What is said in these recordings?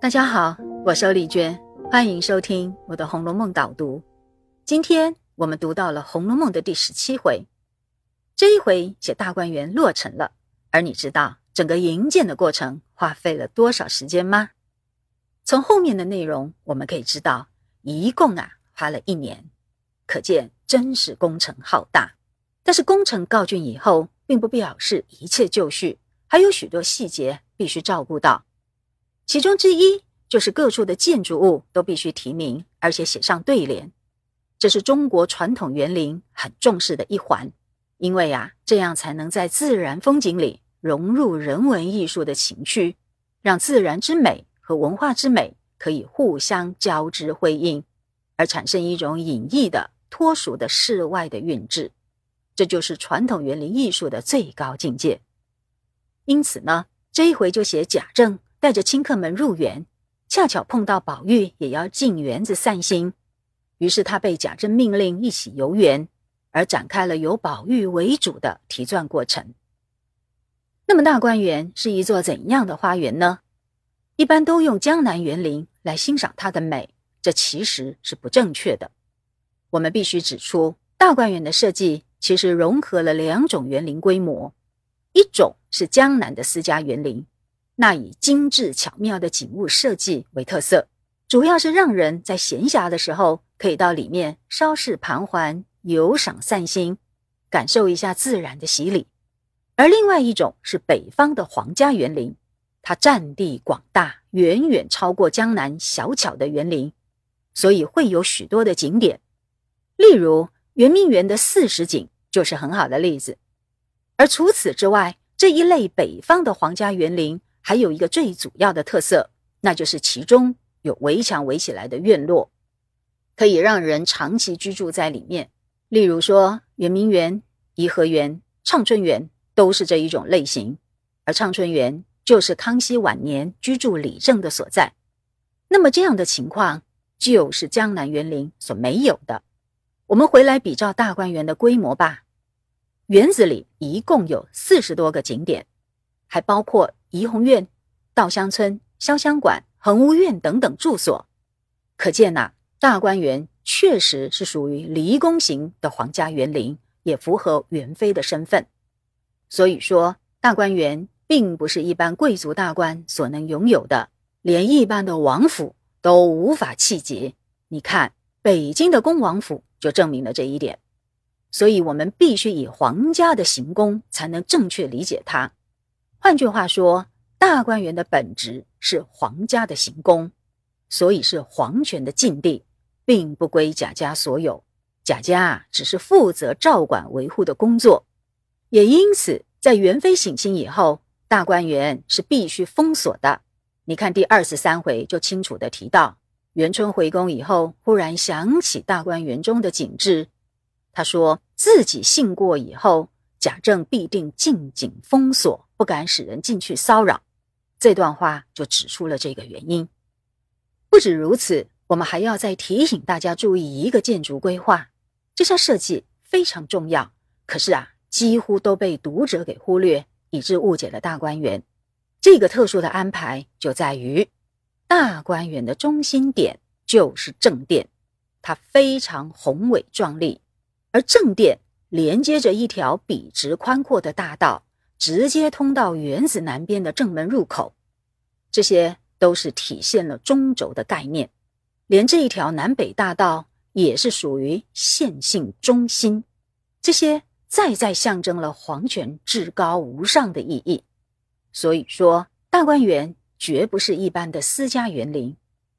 大家好，我是丽娟，欢迎收听我的《红楼梦》导读。今天我们读到了《红楼梦》的第十七回，这一回写大观园落成了。而你知道整个营建的过程花费了多少时间吗？从后面的内容我们可以知道，一共啊花了一年，可见真是工程浩大。但是工程告竣以后，并不表示一切就绪，还有许多细节必须照顾到。其中之一就是各处的建筑物都必须题名，而且写上对联。这是中国传统园林很重视的一环，因为啊，这样才能在自然风景里融入人文艺术的情趣，让自然之美和文化之美可以互相交织辉映，而产生一种隐逸的脱俗的世外的韵致。这就是传统园林艺术的最高境界。因此呢，这一回就写贾政。带着亲客们入园，恰巧碰到宝玉也要进园子散心，于是他被贾政命令一起游园，而展开了由宝玉为主的题传过程。那么大观园是一座怎样的花园呢？一般都用江南园林来欣赏它的美，这其实是不正确的。我们必须指出，大观园的设计其实融合了两种园林规模，一种是江南的私家园林。那以精致巧妙的景物设计为特色，主要是让人在闲暇的时候可以到里面稍事盘桓、游赏散心，感受一下自然的洗礼。而另外一种是北方的皇家园林，它占地广大，远远超过江南小巧的园林，所以会有许多的景点。例如圆明园的四十景就是很好的例子。而除此之外，这一类北方的皇家园林。还有一个最主要的特色，那就是其中有围墙围起来的院落，可以让人长期居住在里面。例如说，圆明园、颐和园、畅春园都是这一种类型。而畅春园就是康熙晚年居住理政的所在。那么这样的情况就是江南园林所没有的。我们回来比照大观园的规模吧，园子里一共有四十多个景点，还包括。怡红院、稻香村、潇湘馆、恒芜院等等住所，可见呐，大观园确实是属于离宫型的皇家园林，也符合元妃的身份。所以说，大观园并不是一般贵族大官所能拥有的，连一般的王府都无法企及。你看，北京的恭王府就证明了这一点。所以，我们必须以皇家的行宫才能正确理解它。换句话说，大观园的本质是皇家的行宫，所以是皇权的禁地，并不归贾家所有。贾家只是负责照管维护的工作。也因此，在元妃省亲以后，大观园是必须封锁的。你看第二十三回就清楚的提到，元春回宫以后，忽然想起大观园中的景致，他说自己信过以后。贾政必定禁景封锁，不敢使人进去骚扰。这段话就指出了这个原因。不止如此，我们还要再提醒大家注意一个建筑规划，这项设计非常重要。可是啊，几乎都被读者给忽略，以致误解了大观园。这个特殊的安排就在于，大观园的中心点就是正殿，它非常宏伟壮丽，而正殿。连接着一条笔直宽阔的大道，直接通到园子南边的正门入口。这些都是体现了中轴的概念。连这一条南北大道也是属于线性中心。这些再再象征了皇权至高无上的意义。所以说，大观园绝不是一般的私家园林。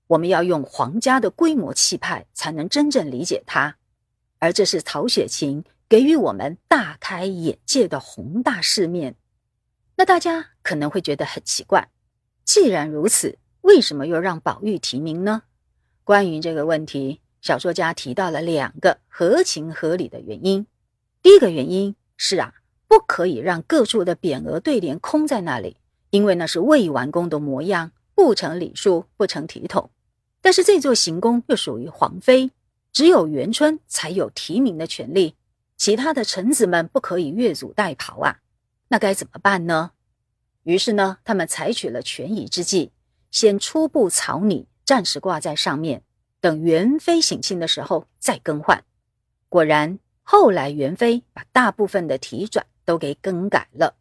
我们要用皇家的规模气派，才能真正理解它。而这是曹雪芹。给予我们大开眼界的宏大世面，那大家可能会觉得很奇怪。既然如此，为什么又让宝玉提名呢？关于这个问题，小说家提到了两个合情合理的原因。第一个原因是啊，不可以让各处的匾额对联空在那里，因为那是未完工的模样，不成礼数，不成体统。但是这座行宫又属于皇妃，只有元春才有提名的权利。其他的臣子们不可以越俎代庖啊，那该怎么办呢？于是呢，他们采取了权宜之计，先初步草拟，暂时挂在上面，等元妃省亲的时候再更换。果然，后来元妃把大部分的题转都给更改了。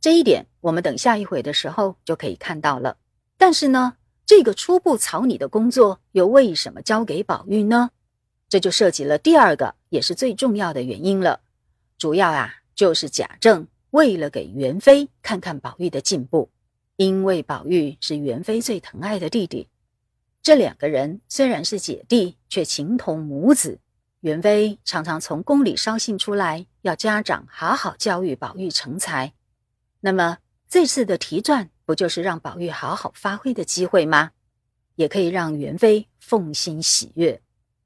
这一点，我们等下一回的时候就可以看到了。但是呢，这个初步草拟的工作又为什么交给宝玉呢？这就涉及了第二个，也是最重要的原因了。主要啊，就是贾政为了给元妃看看宝玉的进步，因为宝玉是元妃最疼爱的弟弟，这两个人虽然是姐弟，却情同母子。元妃常常从宫里捎信出来，要家长好好教育宝玉成才。那么这次的题传，不就是让宝玉好好发挥的机会吗？也可以让元妃奉心喜悦。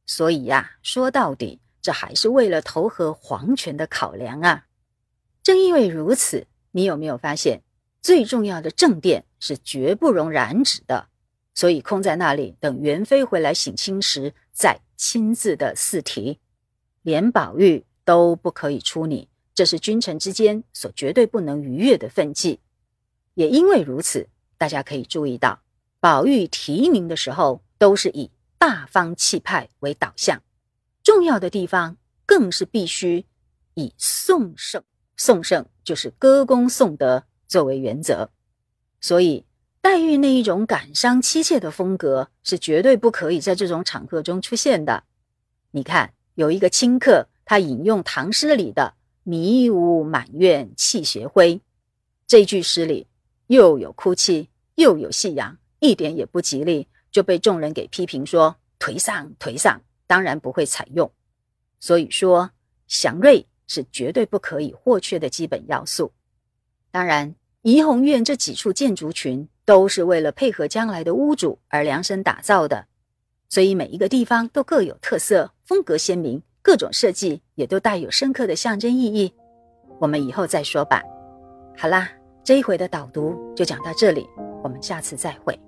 所以呀，说到底，这还是为了投合皇权的考量啊。正因为如此，你有没有发现，最重要的正殿是绝不容染指的？所以空在那里，等元妃回来省亲时，再亲自的试题，连宝玉都不可以出你。这是君臣之间所绝对不能逾越的分际，也因为如此，大家可以注意到，宝玉提名的时候都是以大方气派为导向，重要的地方更是必须以颂圣，颂圣就是歌功颂德作为原则。所以，黛玉那一种感伤凄切的风格是绝对不可以在这种场合中出现的。你看，有一个清客，他引用唐诗里的。迷雾满院泣斜灰，这句诗里又有哭泣又有夕阳，一点也不吉利，就被众人给批评说颓丧颓丧，当然不会采用。所以说，祥瑞是绝对不可以或缺的基本要素。当然，怡红院这几处建筑群都是为了配合将来的屋主而量身打造的，所以每一个地方都各有特色，风格鲜明。各种设计也都带有深刻的象征意义，我们以后再说吧。好啦，这一回的导读就讲到这里，我们下次再会。